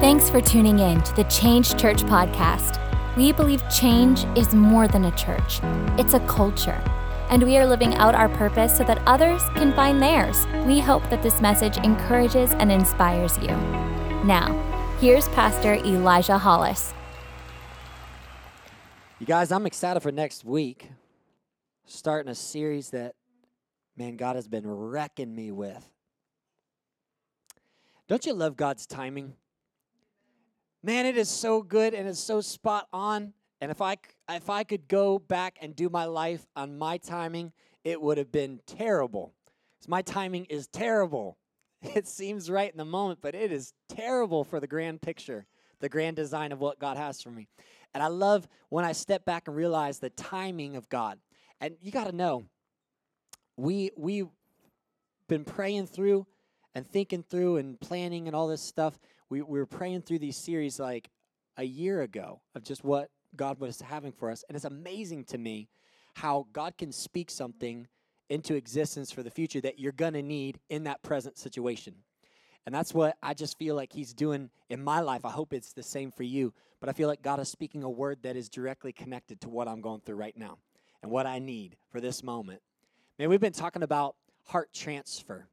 Thanks for tuning in to the Change Church podcast. We believe change is more than a church, it's a culture. And we are living out our purpose so that others can find theirs. We hope that this message encourages and inspires you. Now, here's Pastor Elijah Hollis. You guys, I'm excited for next week. Starting a series that, man, God has been wrecking me with. Don't you love God's timing? Man, it is so good and it's so spot on. And if I if I could go back and do my life on my timing, it would have been terrible. my timing is terrible. It seems right in the moment, but it is terrible for the grand picture, the grand design of what God has for me. And I love when I step back and realize the timing of God. And you got to know, we we been praying through and thinking through and planning and all this stuff. We, we were praying through these series like a year ago of just what God was having for us. And it's amazing to me how God can speak something into existence for the future that you're going to need in that present situation. And that's what I just feel like He's doing in my life. I hope it's the same for you. But I feel like God is speaking a word that is directly connected to what I'm going through right now and what I need for this moment. Man, we've been talking about heart transfer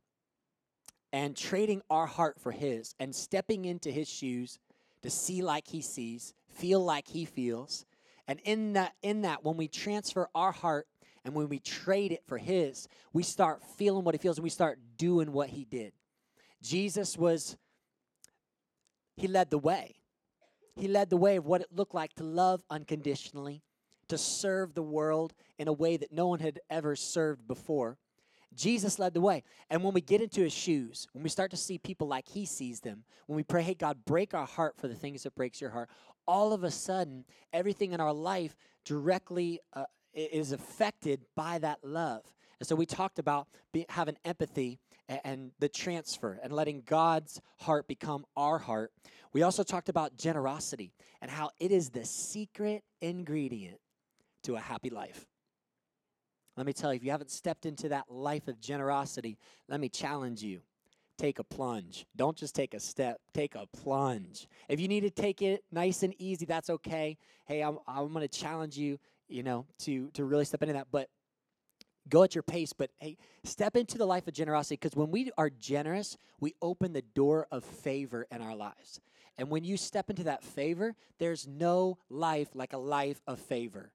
and trading our heart for His and stepping into His shoes to see like He sees, feel like He feels. And in that, in that, when we transfer our heart and when we trade it for His, we start feeling what He feels and we start doing what He did. Jesus was, He led the way. He led the way of what it looked like to love unconditionally, to serve the world in a way that no one had ever served before. Jesus led the way. And when we get into his shoes, when we start to see people like he sees them, when we pray, hey, God, break our heart for the things that breaks your heart, all of a sudden, everything in our life directly uh, is affected by that love. And so we talked about be, having empathy and, and the transfer and letting God's heart become our heart. We also talked about generosity and how it is the secret ingredient to a happy life. Let me tell you, if you haven't stepped into that life of generosity, let me challenge you. Take a plunge. Don't just take a step, take a plunge. If you need to take it nice and easy, that's okay. Hey, I'm, I'm going to challenge you, you know, to, to really step into that. But go at your pace, but hey, step into the life of generosity because when we are generous, we open the door of favor in our lives. And when you step into that favor, there's no life like a life of favor.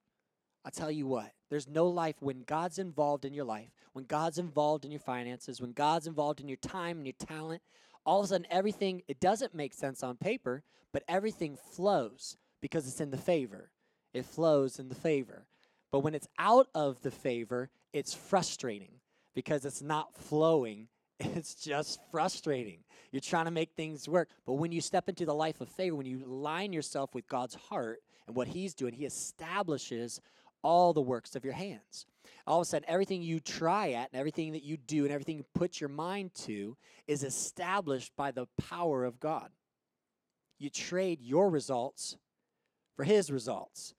I'll tell you what, there's no life when God's involved in your life, when God's involved in your finances, when God's involved in your time and your talent. All of a sudden, everything, it doesn't make sense on paper, but everything flows because it's in the favor. It flows in the favor. But when it's out of the favor, it's frustrating because it's not flowing. It's just frustrating. You're trying to make things work. But when you step into the life of favor, when you align yourself with God's heart and what He's doing, He establishes all the works of your hands. All of a sudden, everything you try at and everything that you do and everything you put your mind to is established by the power of God. You trade your results for His results,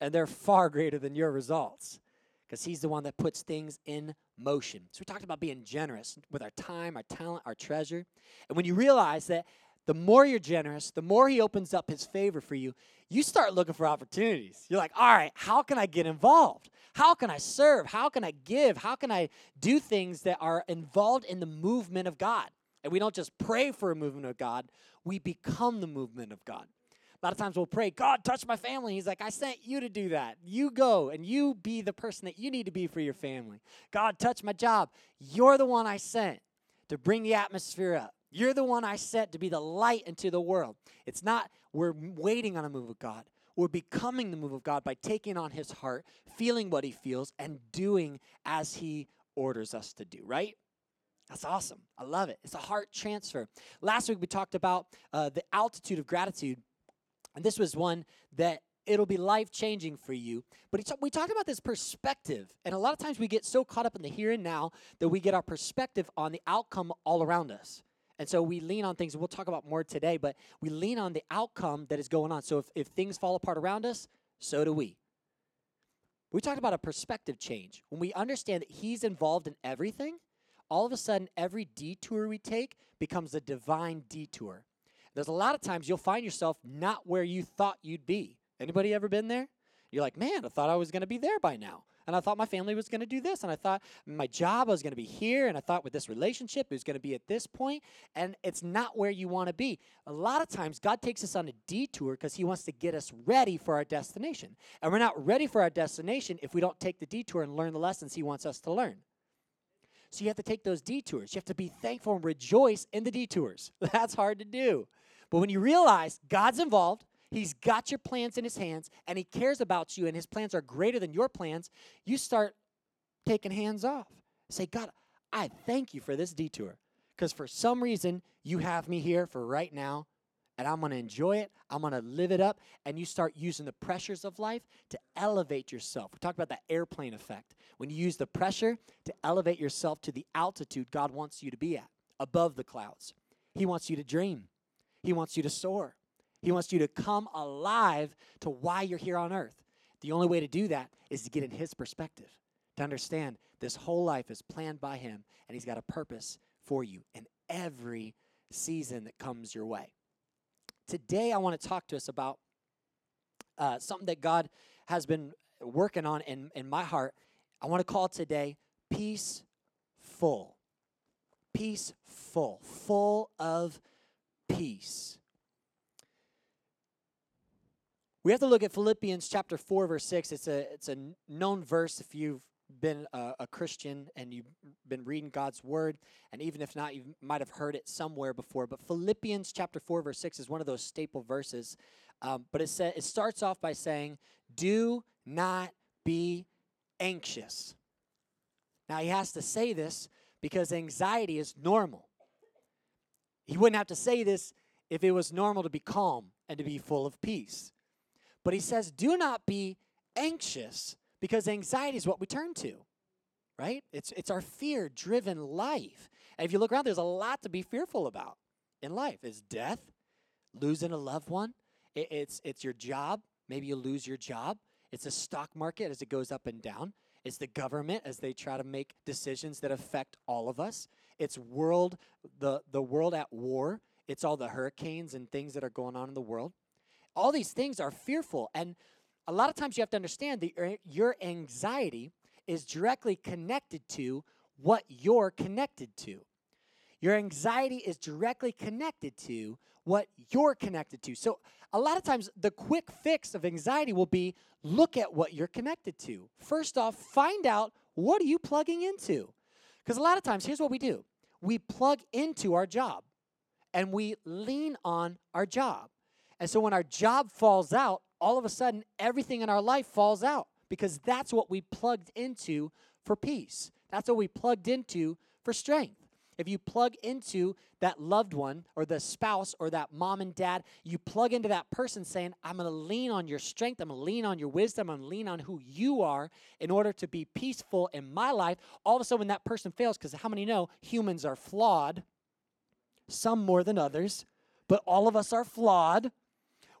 and they're far greater than your results because He's the one that puts things in motion. So, we talked about being generous with our time, our talent, our treasure. And when you realize that the more you're generous, the more he opens up his favor for you, you start looking for opportunities. You're like, all right, how can I get involved? How can I serve? How can I give? How can I do things that are involved in the movement of God? And we don't just pray for a movement of God, we become the movement of God. A lot of times we'll pray, God, touch my family. He's like, I sent you to do that. You go and you be the person that you need to be for your family. God, touch my job. You're the one I sent to bring the atmosphere up. You're the one I sent to be the light into the world. It's not we're waiting on a move of God. We're becoming the move of God by taking on his heart, feeling what he feels, and doing as he orders us to do, right? That's awesome. I love it. It's a heart transfer. Last week we talked about uh, the altitude of gratitude, and this was one that it'll be life changing for you. But we talked about this perspective, and a lot of times we get so caught up in the here and now that we get our perspective on the outcome all around us. And so we lean on things, we'll talk about more today, but we lean on the outcome that is going on. So if, if things fall apart around us, so do we. We talked about a perspective change. When we understand that He's involved in everything, all of a sudden, every detour we take becomes a divine detour. There's a lot of times you'll find yourself not where you thought you'd be. Anybody ever been there? You're like, man, I thought I was going to be there by now. And I thought my family was going to do this. And I thought my job was going to be here. And I thought with this relationship, it was going to be at this point. And it's not where you want to be. A lot of times, God takes us on a detour because He wants to get us ready for our destination. And we're not ready for our destination if we don't take the detour and learn the lessons He wants us to learn. So you have to take those detours. You have to be thankful and rejoice in the detours. That's hard to do. But when you realize God's involved, He's got your plans in His hands, and He cares about you, and His plans are greater than your plans, you start taking hands off. Say, God, I thank you for this detour. Because for some reason, you have me here for right now, and I'm going to enjoy it. I'm going to live it up. And you start using the pressures of life to elevate yourself. We talk about that airplane effect. When you use the pressure to elevate yourself to the altitude God wants you to be at, above the clouds, He wants you to dream, He wants you to soar. He wants you to come alive to why you're here on earth. The only way to do that is to get in His perspective, to understand this whole life is planned by Him, and He's got a purpose for you in every season that comes your way. Today, I want to talk to us about uh, something that God has been working on in, in my heart. I want to call today Peaceful. Peaceful. Full of peace. We have to look at Philippians chapter 4, verse 6. It's a, it's a known verse if you've been a, a, Christian and you've been reading God's word, and even if not, you might have heard it somewhere before. But Philippians chapter 4, verse 6 is one of those staple verses. Um, but it, sa- it starts off by saying, Do not be anxious. Now, he has to say this because anxiety is normal. He wouldn't have to say this if it was normal to be calm and to be full of peace. But he says, do not be anxious because anxiety is what we turn to, right? It's, it's our fear driven life. And if you look around, there's a lot to be fearful about in life. It's death, losing a loved one, it, it's, it's your job. Maybe you lose your job. It's the stock market as it goes up and down. It's the government as they try to make decisions that affect all of us. It's world the, the world at war. It's all the hurricanes and things that are going on in the world. All these things are fearful. And a lot of times you have to understand that your anxiety is directly connected to what you're connected to. Your anxiety is directly connected to what you're connected to. So, a lot of times, the quick fix of anxiety will be look at what you're connected to. First off, find out what are you plugging into? Because a lot of times, here's what we do we plug into our job and we lean on our job. And so when our job falls out, all of a sudden everything in our life falls out because that's what we plugged into for peace. That's what we plugged into for strength. If you plug into that loved one or the spouse or that mom and dad, you plug into that person saying, I'm going to lean on your strength. I'm going to lean on your wisdom. I'm going to lean on who you are in order to be peaceful in my life. All of a sudden, when that person fails, because how many know humans are flawed? Some more than others, but all of us are flawed.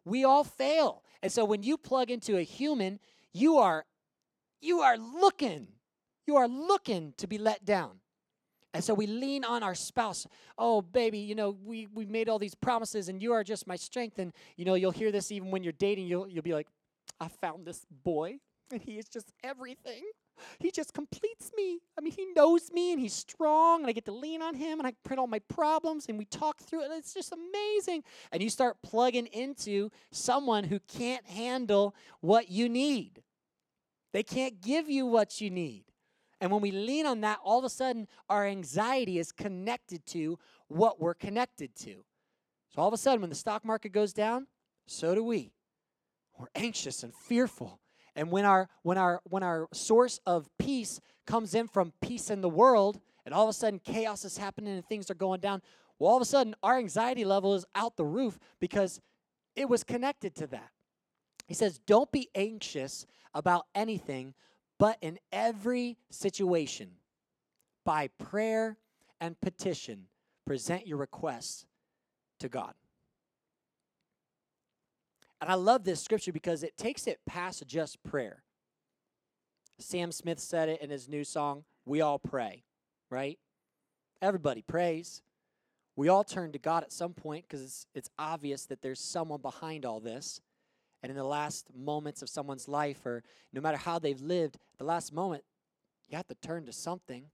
We all fail. And so when you plug into a human, you are you are looking. You are looking to be let down. And so we lean on our spouse. Oh, baby, you know, we, we made all these promises and you are just my strength. And, you know, you'll hear this even when you're dating. You'll, you'll be like, I found this boy and he is just everything. He just completes me. I mean, he knows me and he's strong, and I get to lean on him and I print all my problems and we talk through it. It's just amazing. And you start plugging into someone who can't handle what you need, they can't give you what you need. And when we lean on that, all of a sudden our anxiety is connected to what we're connected to. So all of a sudden, when the stock market goes down, so do we. We're anxious and fearful and when our when our when our source of peace comes in from peace in the world, and all of a sudden chaos is happening and things are going down, well, all of a sudden our anxiety level is out the roof because it was connected to that. He says, Don't be anxious about anything, but in every situation, by prayer and petition, present your requests to God. And I love this scripture because it takes it past just prayer. Sam Smith said it in his new song, We All Pray, right? Everybody prays. We all turn to God at some point because it's, it's obvious that there's someone behind all this. And in the last moments of someone's life, or no matter how they've lived, the last moment, you have to turn to something.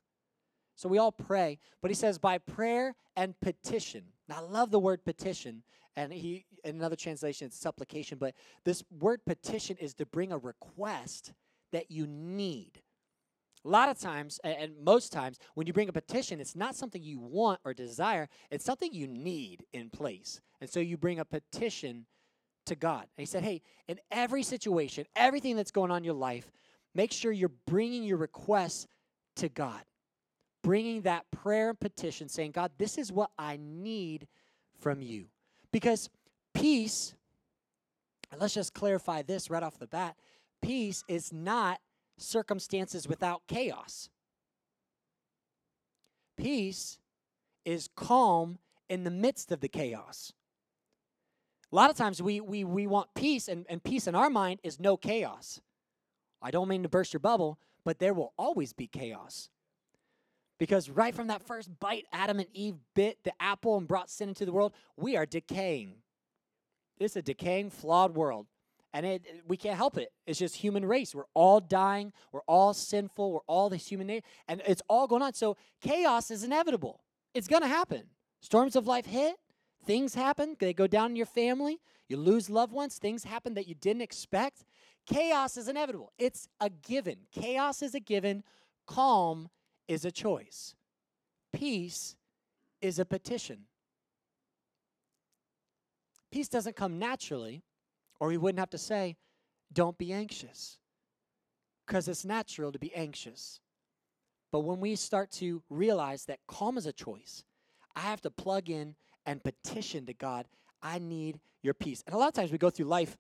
So we all pray, but he says by prayer and petition. Now I love the word petition, and he in another translation it's supplication, but this word petition is to bring a request that you need. A lot of times, and most times, when you bring a petition, it's not something you want or desire, it's something you need in place. And so you bring a petition to God. And he said, Hey, in every situation, everything that's going on in your life, make sure you're bringing your requests to God. Bringing that prayer and petition, saying, God, this is what I need from you. Because peace, let's just clarify this right off the bat peace is not circumstances without chaos. Peace is calm in the midst of the chaos. A lot of times we, we, we want peace, and, and peace in our mind is no chaos. I don't mean to burst your bubble, but there will always be chaos. Because right from that first bite, Adam and Eve bit the apple and brought sin into the world, we are decaying. It's a decaying, flawed world. And it, we can't help it. It's just human race. We're all dying. We're all sinful. We're all this human nature. And it's all going on. So chaos is inevitable. It's going to happen. Storms of life hit. Things happen. They go down in your family. You lose loved ones. Things happen that you didn't expect. Chaos is inevitable. It's a given. Chaos is a given. Calm is a choice. Peace is a petition. Peace doesn't come naturally, or we wouldn't have to say, don't be anxious, because it's natural to be anxious. But when we start to realize that calm is a choice, I have to plug in and petition to God, I need your peace. And a lot of times we go through life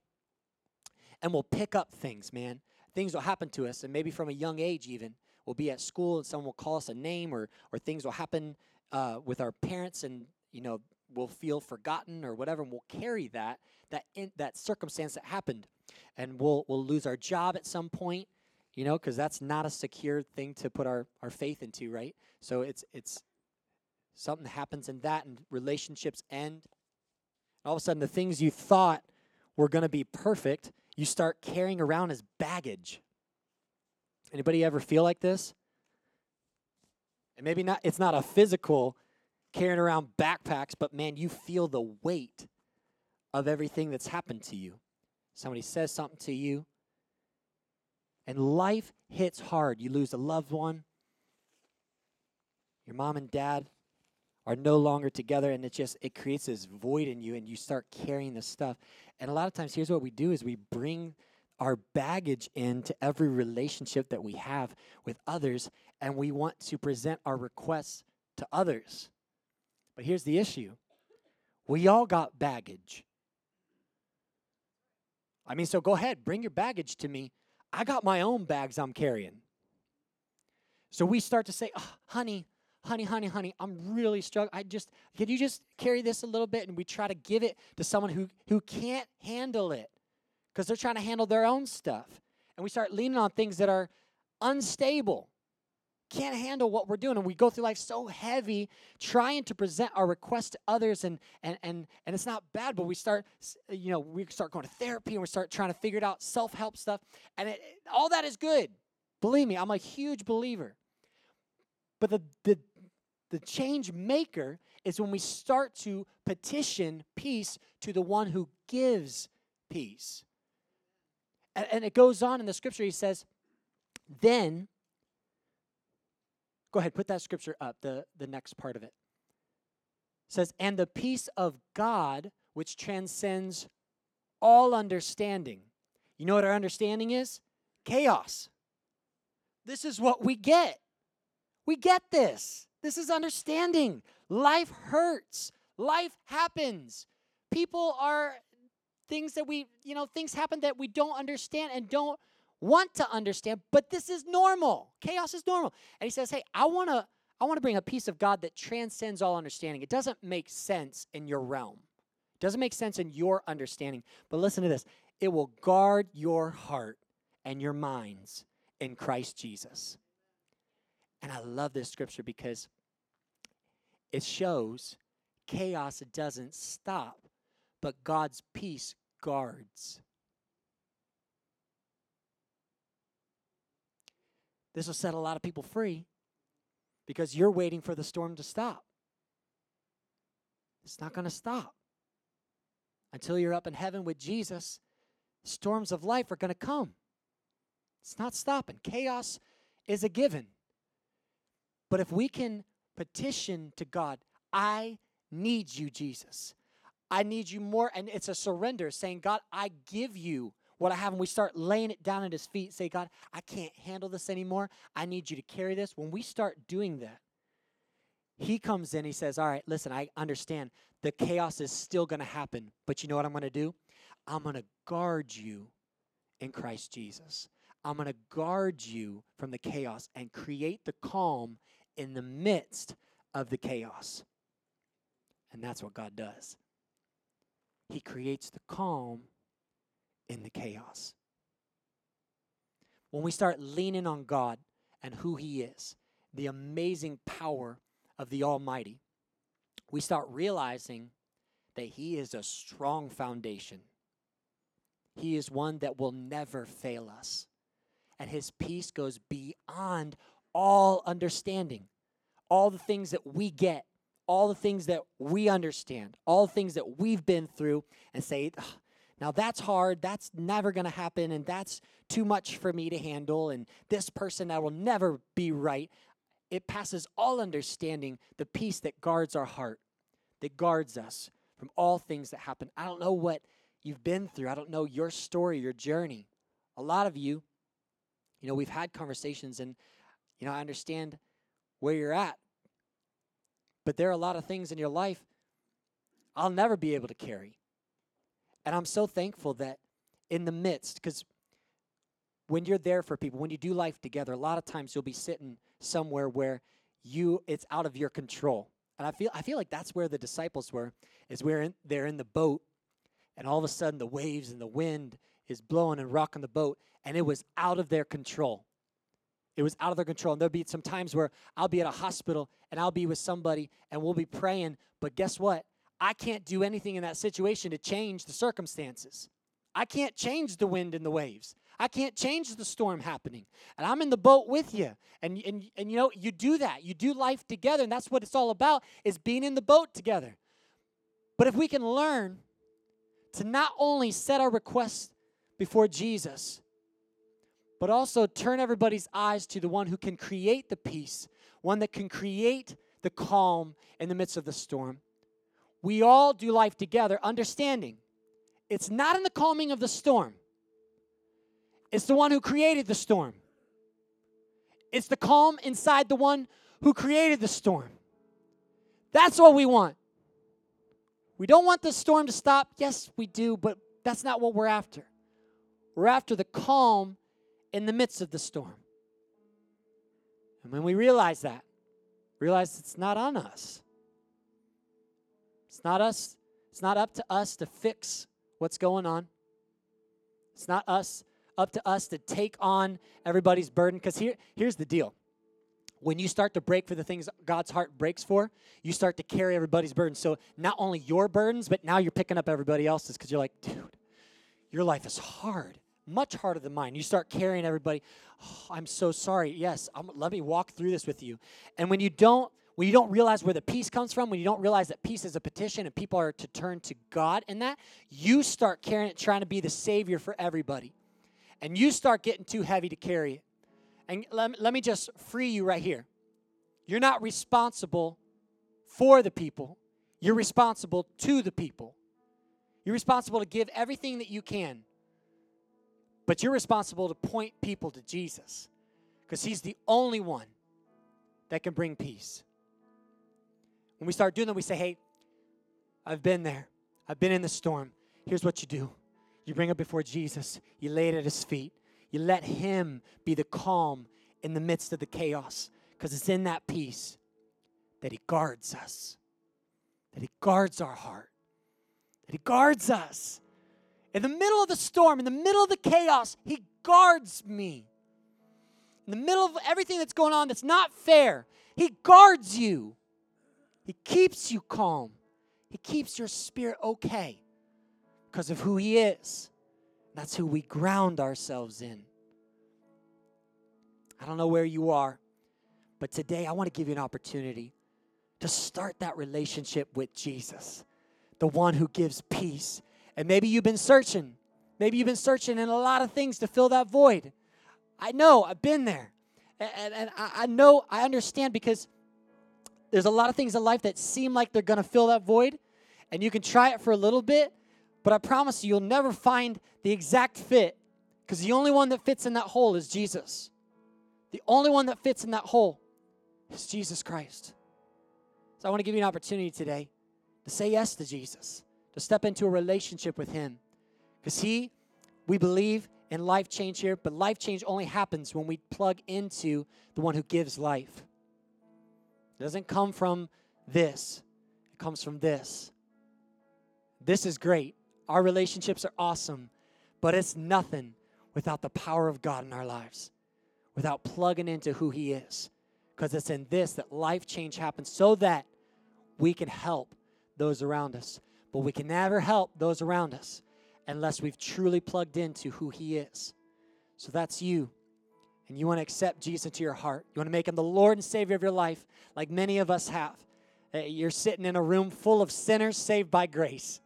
and we'll pick up things, man. Things will happen to us, and maybe from a young age, even. We'll be at school and someone will call us a name, or, or things will happen uh, with our parents, and, you know, we'll feel forgotten or whatever, and we'll carry that, that, in, that circumstance that happened. And we'll, we'll lose our job at some point, you know, because that's not a secure thing to put our, our faith into, right? So it's, it's something happens in that, and relationships end. All of a sudden, the things you thought were going to be perfect you start carrying around as baggage. Anybody ever feel like this? And maybe not it's not a physical carrying around backpacks, but man, you feel the weight of everything that's happened to you. Somebody says something to you, and life hits hard. You lose a loved one. Your mom and dad are no longer together and it just it creates this void in you and you start carrying this stuff and a lot of times here's what we do is we bring our baggage into every relationship that we have with others and we want to present our requests to others. But here's the issue. We all got baggage. I mean so go ahead bring your baggage to me. I got my own bags i'm carrying. So we start to say oh, honey honey, honey, honey, I'm really struggling. I just, can you just carry this a little bit? And we try to give it to someone who, who can't handle it because they're trying to handle their own stuff. And we start leaning on things that are unstable, can't handle what we're doing. And we go through life so heavy trying to present our requests to others. And, and, and, and it's not bad, but we start, you know, we start going to therapy and we start trying to figure it out, self help stuff. And it, all that is good. Believe me, I'm a huge believer. But the, the, the change maker is when we start to petition peace to the one who gives peace. And, and it goes on in the scripture, he says, then, go ahead, put that scripture up, the, the next part of it. it says, and the peace of God, which transcends all understanding. You know what our understanding is? Chaos. This is what we get. We get this. This is understanding. Life hurts. Life happens. People are things that we, you know, things happen that we don't understand and don't want to understand, but this is normal. Chaos is normal. And he says, "Hey, I want to I want to bring a peace of God that transcends all understanding. It doesn't make sense in your realm. It doesn't make sense in your understanding. But listen to this. It will guard your heart and your minds in Christ Jesus. And I love this scripture because it shows chaos doesn't stop, but God's peace guards. This will set a lot of people free because you're waiting for the storm to stop. It's not going to stop. Until you're up in heaven with Jesus, storms of life are going to come. It's not stopping. Chaos is a given. But if we can petition to God, I need you, Jesus. I need you more. And it's a surrender saying, God, I give you what I have. And we start laying it down at his feet, say, God, I can't handle this anymore. I need you to carry this. When we start doing that, he comes in, he says, All right, listen, I understand the chaos is still going to happen, but you know what I'm going to do? I'm going to guard you in Christ Jesus. I'm going to guard you from the chaos and create the calm in the midst of the chaos. And that's what God does. He creates the calm in the chaos. When we start leaning on God and who He is, the amazing power of the Almighty, we start realizing that He is a strong foundation. He is one that will never fail us. And His peace goes beyond all understanding. All the things that we get, all the things that we understand, all the things that we've been through, and say, now that's hard, that's never going to happen, and that's too much for me to handle, and this person that will never be right it passes all understanding the peace that guards our heart, that guards us from all things that happen. I don't know what you've been through, I don't know your story, your journey. A lot of you, you know, we've had conversations, and, you know, I understand where you're at. But there are a lot of things in your life I'll never be able to carry. And I'm so thankful that in the midst, because when you're there for people, when you do life together, a lot of times you'll be sitting somewhere where you it's out of your control. And I feel I feel like that's where the disciples were, is where in, they're in the boat, and all of a sudden the waves and the wind is blowing and rocking the boat, and it was out of their control. It was out of their control. And there'll be some times where I'll be at a hospital and I'll be with somebody and we'll be praying, but guess what? I can't do anything in that situation to change the circumstances. I can't change the wind and the waves. I can't change the storm happening. And I'm in the boat with you. And, and, and you know, you do that. You do life together. And that's what it's all about is being in the boat together. But if we can learn to not only set our requests before Jesus, but also turn everybody's eyes to the one who can create the peace, one that can create the calm in the midst of the storm. We all do life together, understanding it's not in the calming of the storm, it's the one who created the storm. It's the calm inside the one who created the storm. That's what we want. We don't want the storm to stop. Yes, we do, but that's not what we're after. We're after the calm in the midst of the storm. And when we realize that, realize it's not on us. It's not us. It's not up to us to fix what's going on. It's not us up to us to take on everybody's burden because here, here's the deal. When you start to break for the things God's heart breaks for, you start to carry everybody's burden. So not only your burdens, but now you're picking up everybody else's because you're like, dude, your life is hard, much harder than mine. You start carrying everybody. Oh, I'm so sorry. Yes, I'm, let me walk through this with you. And when you don't when you don't realize where the peace comes from, when you don't realize that peace is a petition and people are to turn to God in that, you start carrying it, trying to be the savior for everybody. And you start getting too heavy to carry it. And let, let me just free you right here. You're not responsible for the people, you're responsible to the people. You're responsible to give everything that you can, but you're responsible to point people to Jesus because He's the only one that can bring peace. When we start doing that, we say, hey, I've been there. I've been in the storm. Here's what you do you bring it before Jesus, you lay it at his feet, you let him be the calm in the midst of the chaos, because it's in that peace that he guards us, that he guards our heart, that he guards us. In the middle of the storm, in the middle of the chaos, he guards me. In the middle of everything that's going on that's not fair, he guards you. He keeps you calm. He keeps your spirit okay because of who He is. That's who we ground ourselves in. I don't know where you are, but today I want to give you an opportunity to start that relationship with Jesus, the one who gives peace. And maybe you've been searching. Maybe you've been searching in a lot of things to fill that void. I know, I've been there. And, and, I know, I understand because there's a lot of things in life that seem like they're going to fill that void. And you can try it for a little bit, but I promise you, you'll never find the exact fit because the only one that fits in that hole is Jesus. The only one that fits in that hole is Jesus Christ. So I want to give you an opportunity today to say yes to Jesus, to step into a relationship with Him. Because He, we believe in life change here, but life change only happens when we plug into the one who gives life. It doesn't come from this, it comes from this. This is great. Our relationships are awesome, but it's nothing without the power of God in our lives, without plugging into who He is. Because it's in this that life change happens so that we can help those around us. But we can never help those around us unless we've truly plugged into who He is. So that's you. And you want to accept Jesus into your heart. You want to make Him the Lord and Savior of your life, like many of us have. You're sitting in a room full of sinners saved by grace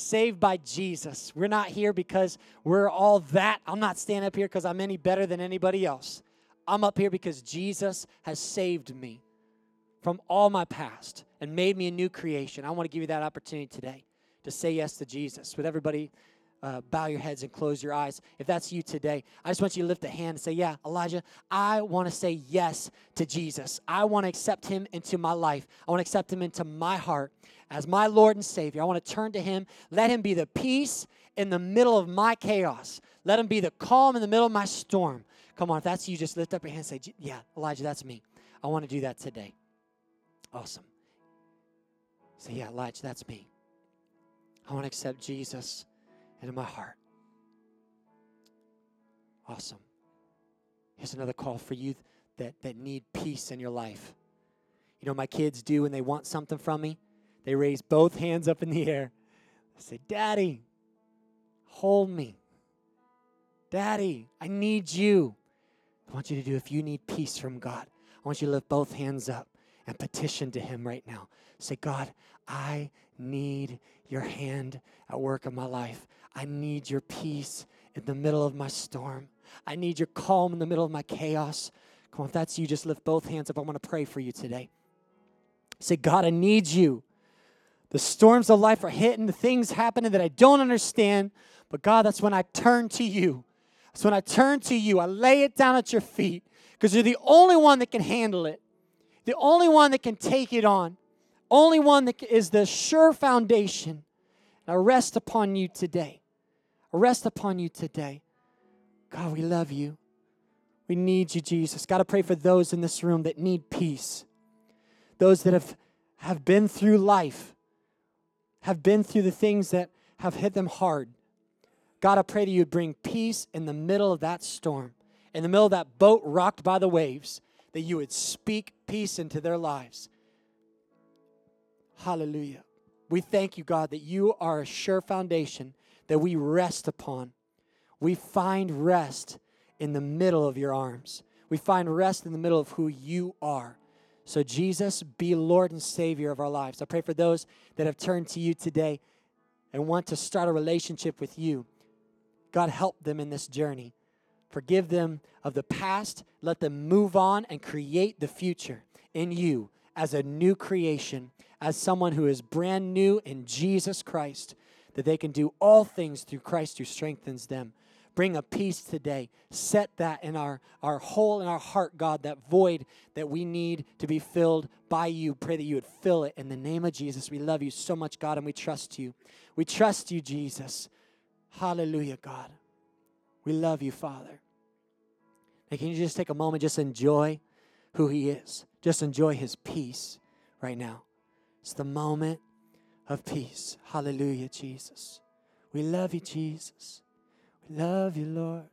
saved by Jesus. We're not here because we're all that. I'm not standing up here because I'm any better than anybody else. I'm up here because Jesus has saved me from all my past and made me a new creation. I want to give you that opportunity today to say yes to Jesus. Would everybody uh, bow your heads and close your eyes. If that's you today, I just want you to lift a hand and say, Yeah, Elijah, I want to say yes to Jesus. I want to accept him into my life. I want to accept him into my heart as my Lord and Savior. I want to turn to him. Let him be the peace in the middle of my chaos. Let him be the calm in the middle of my storm. Come on, if that's you, just lift up your hand and say, Yeah, Elijah, that's me. I want to do that today. Awesome. Say, Yeah, Elijah, that's me. I want to accept Jesus into my heart. Awesome. Here's another call for you that, that need peace in your life. You know, my kids do when they want something from me, they raise both hands up in the air. They say, Daddy, hold me. Daddy, I need you. I want you to do, if you need peace from God, I want you to lift both hands up and petition to Him right now. Say, God, I need your hand at work in my life. I need your peace in the middle of my storm. I need your calm in the middle of my chaos. Come on, if that's you, just lift both hands up. I want to pray for you today. Say, God, I need you. The storms of life are hitting, the things happening that I don't understand. But God, that's when I turn to you. That's when I turn to you. I lay it down at your feet because you're the only one that can handle it, the only one that can take it on, only one that is the sure foundation. I rest upon you today. I rest upon you today. God, we love you. We need you, Jesus. Got to pray for those in this room that need peace. Those that have, have been through life, have been through the things that have hit them hard. God, I pray that you would bring peace in the middle of that storm, in the middle of that boat rocked by the waves, that you would speak peace into their lives. Hallelujah. We thank you, God, that you are a sure foundation that we rest upon. We find rest in the middle of your arms. We find rest in the middle of who you are. So, Jesus, be Lord and Savior of our lives. I pray for those that have turned to you today and want to start a relationship with you. God, help them in this journey. Forgive them of the past. Let them move on and create the future in you as a new creation as someone who is brand new in Jesus Christ, that they can do all things through Christ who strengthens them. Bring a peace today. Set that in our, our hole in our heart, God, that void that we need to be filled by you. Pray that you would fill it in the name of Jesus. We love you so much, God, and we trust you. We trust you, Jesus. Hallelujah, God. We love you, Father. And can you just take a moment, just enjoy who He is? Just enjoy His peace right now. It's the moment of peace. Hallelujah, Jesus. We love you, Jesus. We love you, Lord.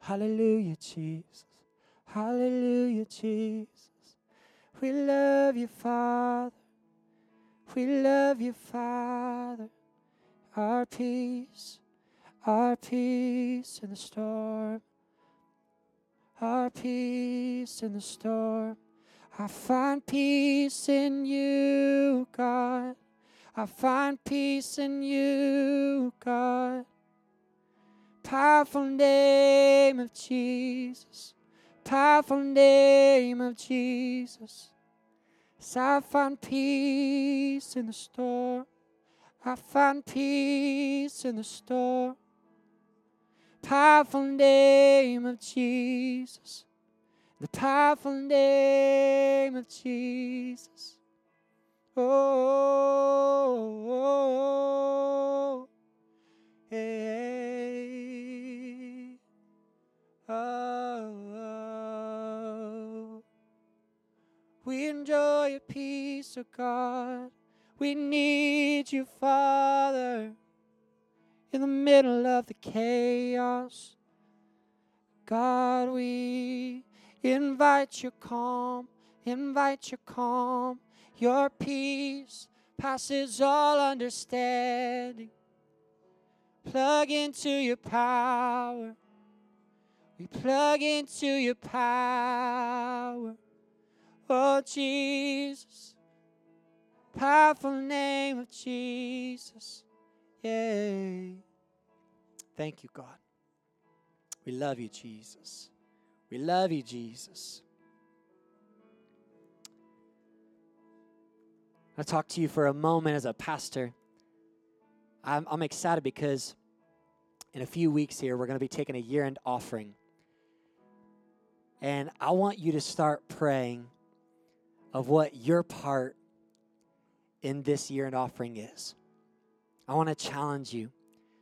Hallelujah, Jesus. Hallelujah, Jesus. We love you, Father. We love you, Father, our peace, our peace in the storm, our peace in the storm. I find peace in you, God. I find peace in you, God. Powerful name of Jesus. Powerful name of Jesus. I find peace in the storm. I find peace in the storm. Powerful name of Jesus. The powerful name of Jesus. Oh, oh, oh, hey, oh, oh. We enjoy your peace, oh God. We need you, Father, in the middle of the chaos. God, we invite your calm, invite your calm. Your peace passes all understanding. Plug into your power. We plug into your power. Oh, Jesus. Powerful name of Jesus. Yay. Thank you, God. We love you, Jesus. We love you, Jesus. I'll talk to you for a moment as a pastor. I'm, I'm excited because in a few weeks here, we're going to be taking a year end offering. And I want you to start praying of what your part in this year end offering is. I want to challenge you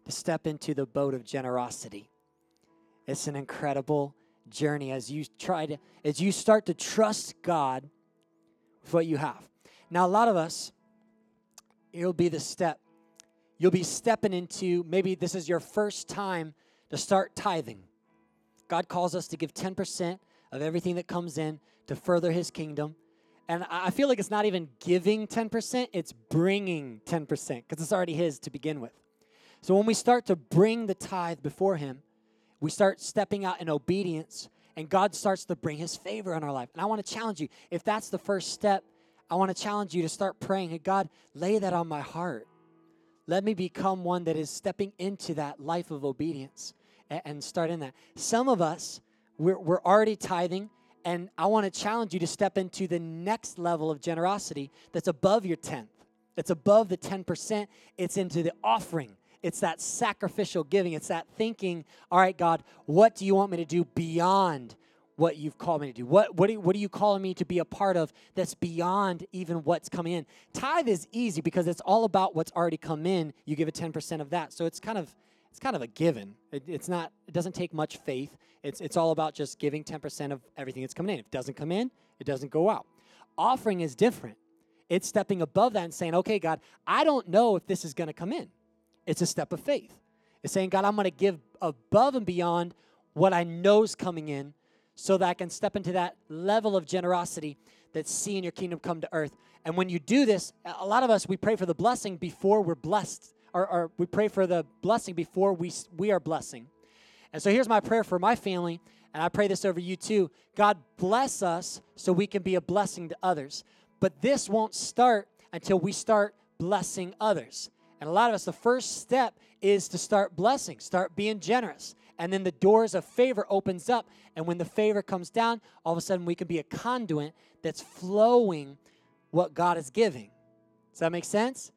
to step into the boat of generosity. It's an incredible journey as you try to as you start to trust God with what you have. Now a lot of us it'll be the step. You'll be stepping into maybe this is your first time to start tithing. God calls us to give 10% of everything that comes in to further his kingdom. And I feel like it's not even giving 10%, it's bringing 10% because it's already his to begin with. So when we start to bring the tithe before him, we start stepping out in obedience, and God starts to bring His favor in our life. And I want to challenge you if that's the first step, I want to challenge you to start praying, hey, God, lay that on my heart. Let me become one that is stepping into that life of obedience and, and start in that. Some of us, we're, we're already tithing, and I want to challenge you to step into the next level of generosity that's above your tenth, that's above the 10%. It's into the offering it's that sacrificial giving. It's that thinking, all right, God, what do you want me to do beyond what you've called me to do? What, what, are, what are you calling me to be a part of that's beyond even what's coming in? Tithe is easy because it's all about what's already come in. You give a 10% of that. So it's kind of it's kind of a given. It, it's not, it doesn't take much faith. It's, it's all about just giving 10% of everything that's coming in. If it doesn't come in, it doesn't go out. Offering is different. It's stepping above that and saying, okay, God, I don't know if this is going to come in. It's a step of faith. It's saying, God, I'm going to give above and beyond what I know is coming in so that I can step into that level of generosity that's seeing your kingdom come to earth. And when you do this, a lot of us, we pray for the blessing before we're blessed, or, or we pray for the blessing before we, we are blessing. And so here's my prayer for my family, and I pray this over you too. God, bless us so we can be a blessing to others. But this won't start until we start blessing others. And a lot of us, the first step is to start blessing, start being generous. And then the doors of favor opens up. And when the favor comes down, all of a sudden we can be a conduit that's flowing what God is giving. Does that make sense?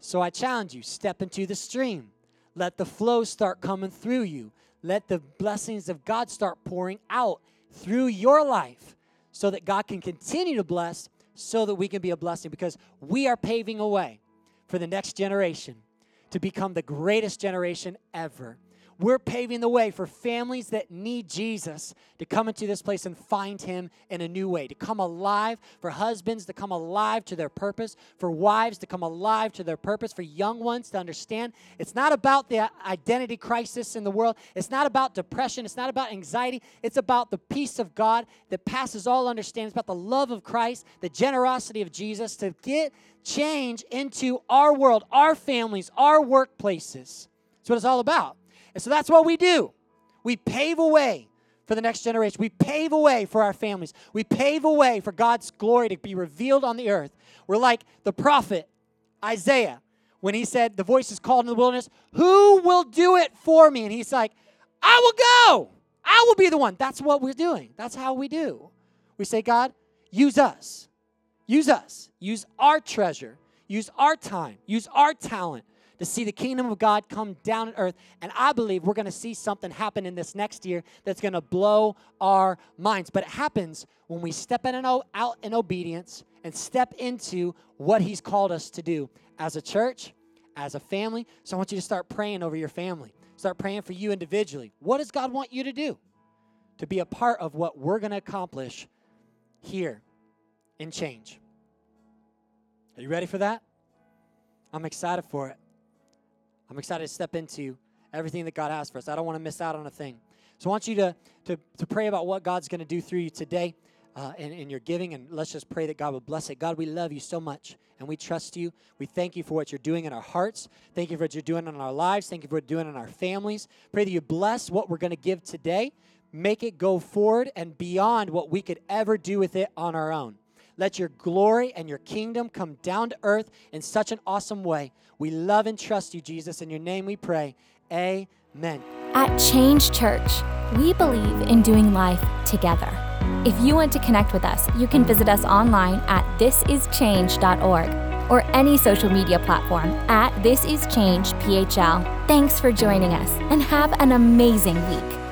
So I challenge you, step into the stream. Let the flow start coming through you. Let the blessings of God start pouring out through your life so that God can continue to bless so that we can be a blessing because we are paving a way for the next generation to become the greatest generation ever. We're paving the way for families that need Jesus to come into this place and find him in a new way, to come alive, for husbands to come alive to their purpose, for wives to come alive to their purpose, for young ones to understand. It's not about the identity crisis in the world, it's not about depression, it's not about anxiety, it's about the peace of God that passes all understanding, it's about the love of Christ, the generosity of Jesus to get change into our world, our families, our workplaces. That's what it's all about. And so that's what we do. We pave a way for the next generation. We pave a way for our families. We pave a way for God's glory to be revealed on the earth. We're like the prophet Isaiah when he said, The voice is called in the wilderness, Who will do it for me? And he's like, I will go. I will be the one. That's what we're doing. That's how we do. We say, God, use us. Use us. Use our treasure. Use our time. Use our talent to see the kingdom of God come down on earth. And I believe we're going to see something happen in this next year that's going to blow our minds. But it happens when we step in and out in obedience and step into what He's called us to do as a church, as a family. So I want you to start praying over your family. Start praying for you individually. What does God want you to do to be a part of what we're going to accomplish here in change? Are you ready for that? I'm excited for it. I'm excited to step into everything that God has for us. I don't want to miss out on a thing. So I want you to, to, to pray about what God's going to do through you today uh, your giving, and let's just pray that God will bless it. God, we love you so much, and we trust you. We thank you for what you're doing in our hearts. Thank you for what you're doing in our lives. Thank you for what you're doing in our families. Pray that you bless what we're going to give today. Make it go forward and beyond what we could ever do with it on our own. Let your glory and your kingdom come down to earth in such an awesome way. We love and trust you, Jesus. In your name we pray. Amen. At Change Church, we believe in doing life together. If you want to connect with us, you can visit us online at thisischange.org or any social media platform at thisischangephl. Thanks for joining us and have an amazing week.